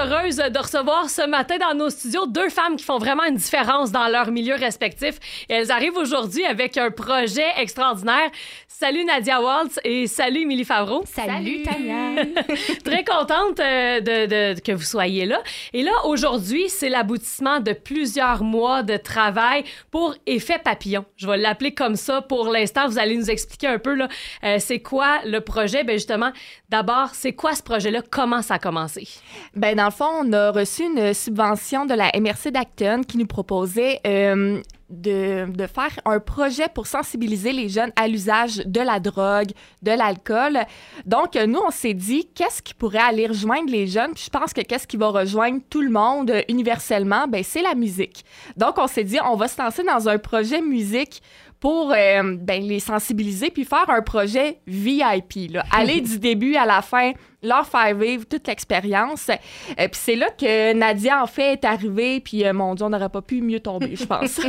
Très heureuse de recevoir ce matin dans nos studios deux femmes qui font vraiment une différence dans leur milieu respectif. Et elles arrivent aujourd'hui avec un projet extraordinaire. Salut Nadia Waltz et salut Émilie Favreau. Salut, Tania. Très contente euh, de, de- que vous soyez là. Et là, aujourd'hui, c'est l'aboutissement de plusieurs mois de travail pour Effet Papillon. Je vais l'appeler comme ça pour l'instant. Vous allez nous expliquer un peu là, euh, c'est quoi le projet? Ben justement, d'abord, c'est quoi ce projet-là? Comment ça a commencé? Ben, dans le fond, on a reçu une subvention de la MRC d'Acton qui nous proposait euh, de, de faire un projet pour sensibiliser les jeunes à l'usage de la drogue, de l'alcool. Donc, nous, on s'est dit, qu'est-ce qui pourrait aller rejoindre les jeunes? Puis je pense que qu'est-ce qui va rejoindre tout le monde euh, universellement? Ben, c'est la musique. Donc, on s'est dit, on va se lancer dans un projet musique pour euh, ben, les sensibiliser puis faire un projet VIP. Là. Aller du début à la fin, leur faire vivre toute l'expérience. Euh, puis c'est là que Nadia, en fait, est arrivée. Puis, euh, mon Dieu, on n'aurait pas pu mieux tomber, je pense.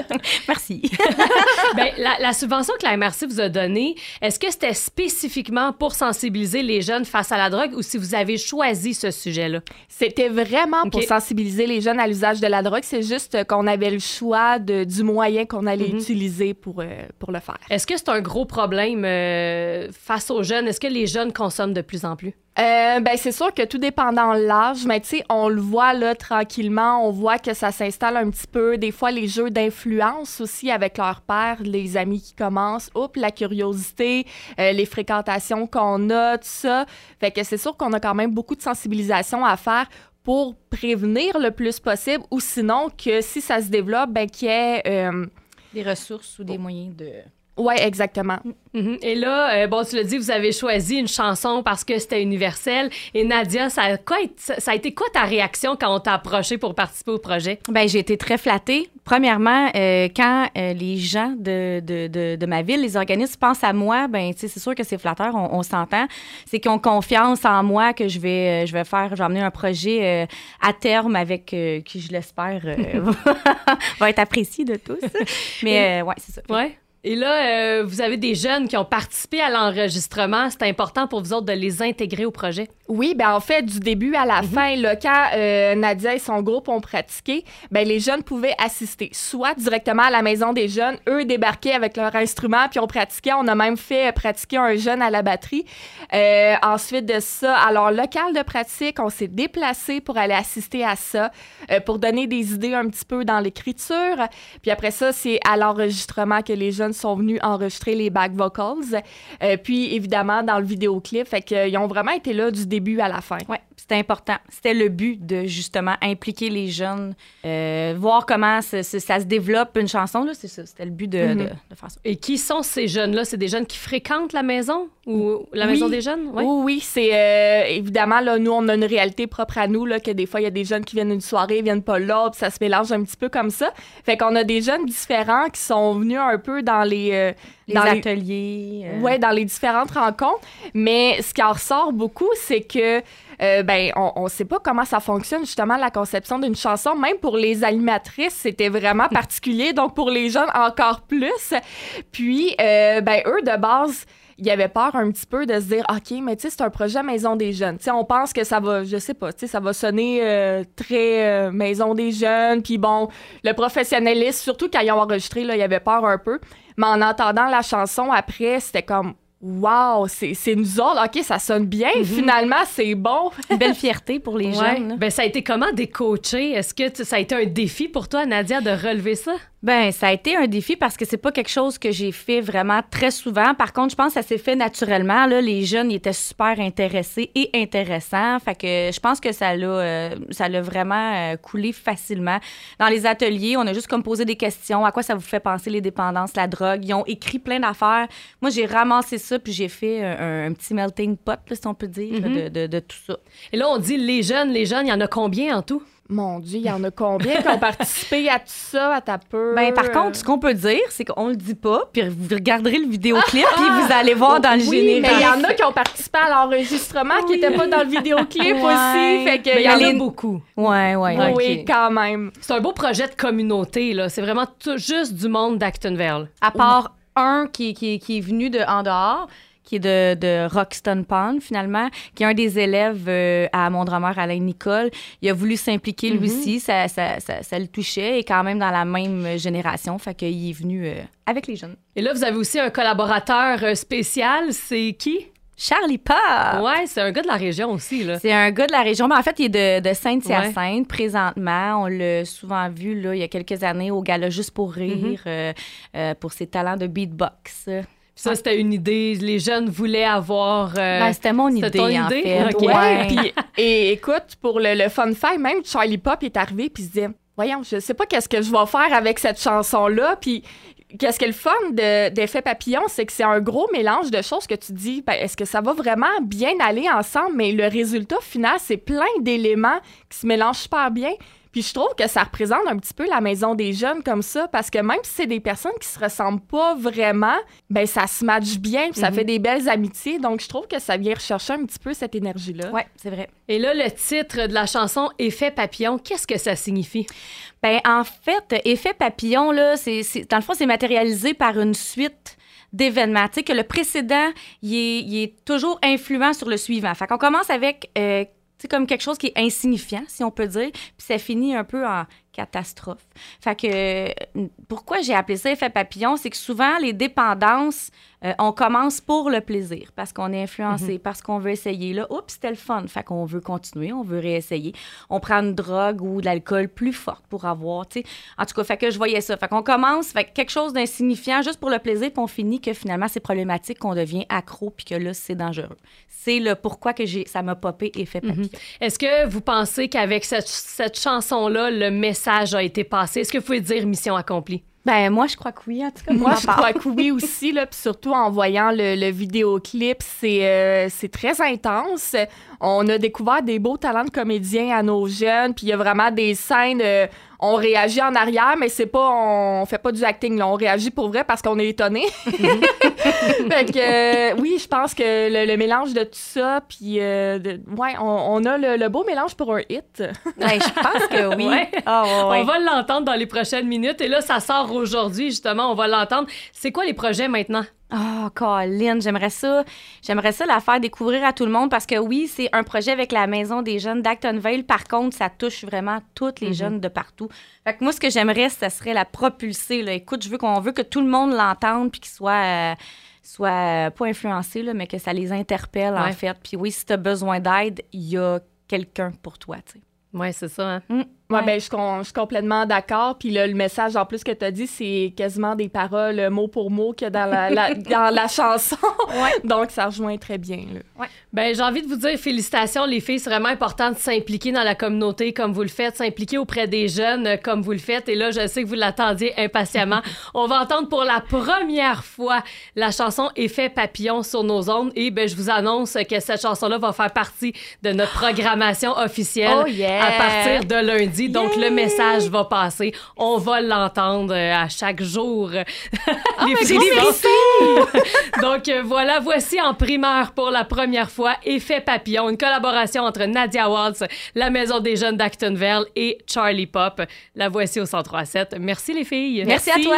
Merci. Ben, la, la subvention que la MRC vous a donnée, est-ce que c'était spécifiquement pour sensibiliser les jeunes face à la drogue ou si vous avez choisi ce sujet-là? C'était vraiment pour sensibiliser les jeunes à l'usage de la drogue. C'est juste qu'on avait le choix de, du moyen qu'on allait Mhm. utiliser pour, euh, pour le faire. Est-ce que c'est un gros problème euh, face aux jeunes? Est-ce que les jeunes consomment de plus en plus? Euh, ben c'est sûr que tout dépendant de l'âge, mais tu sais, on le voit là tranquillement, on voit que ça s'installe un petit peu. Des fois, les jeux d'influence aussi avec leur père, les amis qui commencent, oups, la curiosité, euh, les fréquentations qu'on a, tout ça. Fait que c'est sûr qu'on a quand même beaucoup de sensibilisation à faire pour prévenir le plus possible, ou sinon que si ça se développe, ben qu'il y ait... euh, Des ressources ou des moyens de. Ouais, exactement. Mhm. Et là, euh, bon, tu l'as dit, vous avez choisi une chanson parce que c'était universel. Et Nadia, ça a, quoi, ça ça a été quoi ta réaction quand on t'a approché pour participer au projet? Ben, j'ai été très flattée. Premièrement, euh, quand euh, les gens de, de, de, de ma ville, les organismes pensent à moi, ben, tu sais, c'est sûr que c'est flatteur, on, on s'entend. C'est qu'ils ont confiance en moi que je vais, euh, je vais faire, je vais amener un projet euh, à terme avec euh, qui, je l'espère, euh, va être apprécié de tous. Mais, euh, ouais, c'est ça. Ouais. Et là, euh, vous avez des jeunes qui ont participé à l'enregistrement. C'est important pour vous autres de les intégrer au projet. Oui, ben en fait, du début à la fin, là, quand euh, Nadia et son groupe ont pratiqué, ben les jeunes pouvaient assister, soit directement à la maison des jeunes, eux débarquaient avec leur instrument, puis on pratiquait. On a même fait euh, pratiquer un jeune à la batterie. Euh, ensuite de ça, à leur local de pratique, on s'est déplacé pour aller assister à ça, pour donner des idées un petit peu dans l'écriture. Puis après ça, c'est à l'enregistrement que les jeunes sont venus enregistrer les back vocals. Euh, puis évidemment, dans le vidéoclip, fait qu'ils ont vraiment été là du début à la fin. Oui, c'était important. C'était le but de justement impliquer les jeunes, euh, voir comment ça, ça- ça se développe une chanson. là, C'est ça, c'était le but de, de- de faire ça. Et qui sont ces jeunes-là? C'est des jeunes qui fréquentent la maison ou la Oui. maison des jeunes? Ouais. Oui, oui, c'est euh, évidemment, là, nous, on a une réalité propre à nous, là, que des fois, il y a des jeunes qui viennent une soirée, ils viennent pas là, puis ça se mélange un petit peu comme ça. Fait qu'on a des jeunes différents qui sont venus un peu dans les... euh, Les dans ateliers. euh, Ouais, dans les différentes rencontres. Mais ce qui en ressort beaucoup, c'est que euh, ben on, on sait pas comment ça fonctionne justement la conception d'une chanson. Même pour les animatrices, c'était vraiment particulier. Donc pour les jeunes encore plus. Puis euh, ben eux de base. Il y avait peur un petit peu de se dire OK, mais tu sais, c'est un projet Maison des Jeunes. Tu sais, on pense que ça va, je sais pas, tu sais, ça va sonner euh, très euh, Maison des Jeunes. Puis bon, le professionnalisme, surtout quand ils ont enregistré, là, il y avait peur un peu. Mais en entendant la chanson après, c'était comme Wow, c'est c'est nous autres. OK, ça sonne bien. Finalement, c'est bon. Une belle fierté pour les Ouais. jeunes. Ben, ça a été comment des coachés? Est-ce que tu- ça a été un défi pour toi, Nadia, de relever ça? Ben, ça a été un défi parce que c'est pas quelque chose que j'ai fait vraiment très souvent. Par contre, je pense que ça s'est fait naturellement. Là. Les jeunes ils étaient super intéressés et intéressants. Fait que je pense que ça l'a, euh, ça l'a vraiment euh, coulé facilement. Dans les ateliers, on a juste comme posé des questions. À quoi ça vous fait penser les dépendances, la drogue? Ils ont écrit plein d'affaires. Moi, j'ai ramassé ça puis j'ai fait un, un petit melting pot, là, si on peut dire, Mhm. de, de- de tout ça. Et là, on dit les jeunes, les jeunes, il y en a combien en tout? Mon Dieu, il y en a combien qui ont participé à tout ça, à ta peur? Ben, par contre, ce qu'on peut dire, c'est qu'on le dit pas, puis vous regarderez le vidéoclip, puis vous allez voir dans le oui, générique. mais il y en a qui ont participé à l'enregistrement, qui n'étaient pas dans le vidéoclip Ouais. aussi. Fait que Mais il y en a beaucoup. Ouais, ouais, oui, quand même. C'est un beau projet de communauté, là. C'est vraiment tout juste du monde d'Actonville. À part un qui, qui, qui est venu de en dehors, qui est de, de Roxton Pond, finalement, qui est un des élèves euh, à mon drummer Alain Nicole. Il a voulu s'impliquer lui aussi, ça, ça, ça, ça le touchait, et quand même dans la même génération, fait qu'il est venu euh, avec les jeunes. Et là, vous avez aussi un collaborateur euh, spécial. C'est qui? Charlie Pop! Ouais, c'est un gars de la région aussi, là. C'est un gars de la région. Mais en fait, il est de, de Sainte-Hyacinthe présentement. On l'a souvent vu là, il y a quelques années au gala Juste pour rire euh, euh, pour ses talents de beatbox. Ça, c'était une idée. Les jeunes voulaient avoir. euh, Ben, c'était mon c'était idée, ton en fait. Ouais, puis et écoute, pour le, le fun fact, même Charlie Pop est arrivé puis il se disait Voyons, je sais pas qu'est-ce que je vais faire avec cette chanson-là. Puis qu'est-ce qui est le fun de- d'Effet Papillon, c'est que c'est un gros mélange de choses que tu dis ben, est-ce que ça va vraiment bien aller ensemble? Mais le résultat final, c'est plein d'éléments qui se mélangent super bien. Puis je trouve que ça représente un petit peu la maison des jeunes comme ça, parce que même si c'est des personnes qui se ressemblent pas vraiment, ben ça se matche bien, puis ça fait des belles amitiés. Donc je trouve que ça vient rechercher un petit peu cette énergie-là. Ouais, c'est vrai. Et là, le titre de la chanson Effet papillon, qu'est-ce que ça signifie? Ben, en fait, effet papillon, là, c'est, dans le fond, c'est matérialisé par une suite d'événements. Tu sais, que le précédent, il est, il est toujours influent sur le suivant. Fait qu'on commence avec, euh, sais, comme quelque chose qui est insignifiant, si on peut dire, puis ça finit un peu en catastrophe. Fait que, euh, pourquoi j'ai appelé ça effet papillon, c'est que souvent, les dépendances, euh, on commence pour le plaisir, parce qu'on est influencé, parce qu'on veut essayer. Là, oups, c'était le fun. Fait qu'on veut continuer, on veut réessayer. On prend une drogue ou de l'alcool plus forte pour avoir, tu sais. En tout cas, fait que je voyais ça. Fait qu'on commence, fait que quelque chose d'insignifiant juste pour le plaisir, puis on finit que finalement, c'est problématique, qu'on devient accro, puis que là, c'est dangereux. C'est le pourquoi que j'ai, ça m'a popé effet papillon. Est-ce que vous pensez qu'avec cette, cette chanson-là, le message a été passé? Est-ce que vous pouvez dire mission accomplie? Ben, moi, je crois que oui, en tout cas. Moi, je part. crois que oui aussi, là, puis surtout en voyant le, le vidéoclip, c'est euh, c'est très intense. On a découvert des beaux talents de comédiens à nos jeunes, puis il y a vraiment des scènes, euh, on réagit en arrière, mais c'est pas, on fait pas du acting, là, on réagit pour vrai parce qu'on est étonné. fait que, euh, oui, je pense que le, le mélange de tout ça, puis euh, de- ouais, on, on a le, le beau mélange pour un hit. Ouais, je pense que oui. Ouais. Ah, ouais, ouais. On va l'entendre dans les prochaines minutes. Et là, ça sort aujourd'hui, justement. On va l'entendre. C'est quoi les projets maintenant? Oh, Colin, j'aimerais ça. J'aimerais ça la faire découvrir à tout le monde parce que oui, c'est un projet avec la Maison des jeunes d'Actonville. Par contre, ça touche vraiment toutes les jeunes de partout. Fait que moi, ce que j'aimerais, ça serait la propulser. Là. Écoute, je veux qu'on veut que tout le monde l'entende puis qu'il soit, euh, soit euh, pas influencé, là, mais que ça les interpelle, en fait. Puis oui, si tu as besoin d'aide, il y a quelqu'un pour toi, tu sais. Ouais, c'est ça. hein. Ouais, Ouais. ben, je, suis con- je suis complètement d'accord. Puis là, le message en plus que tu as dit, c'est quasiment des paroles mot pour mot qu'il y a dans la, la- dans la chanson. Donc, ça rejoint très bien. Là. Ben, j'ai envie de vous dire félicitations, les filles. C'est vraiment important de s'impliquer dans la communauté comme vous le faites, s'impliquer auprès des jeunes euh, comme vous le faites. Et là, je sais que vous l'attendiez impatiemment. On va entendre pour la première fois la chanson Effet papillon sur nos ondes. Et ben, je vous annonce que cette chanson-là va faire partie de notre programmation officielle Oh yeah! à partir de lundi. Donc, le message va passer. On va l'entendre euh, à chaque jour. les frissons. Donc euh, voilà, voici en primeur pour la première fois Effet Papillon, une collaboration entre Nadia Waltz, la Maison des Jeunes d'Actonville et Charlie Pop. La voici au 103.7. Merci les filles. Merci à toi.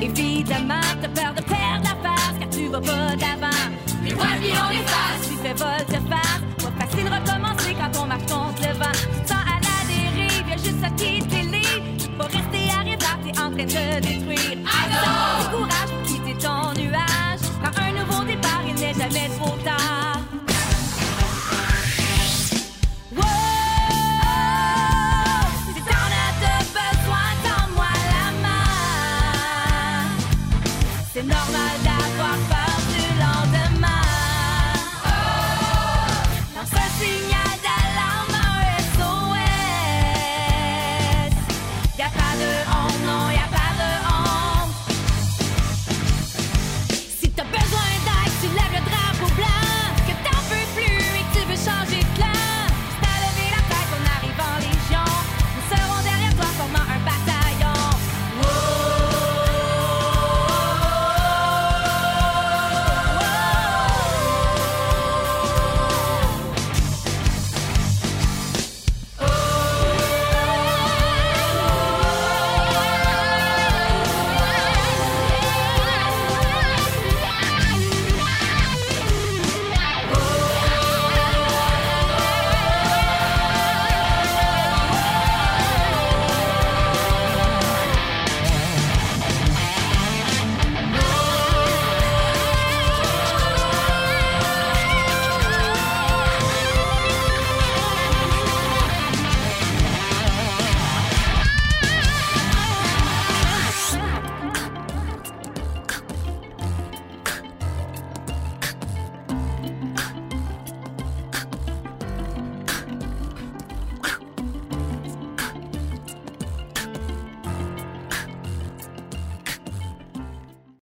Évidemment, t'as peur de perdre la face car tu vas pas d'avant. Mais moi, puis on est face. Tu fais volte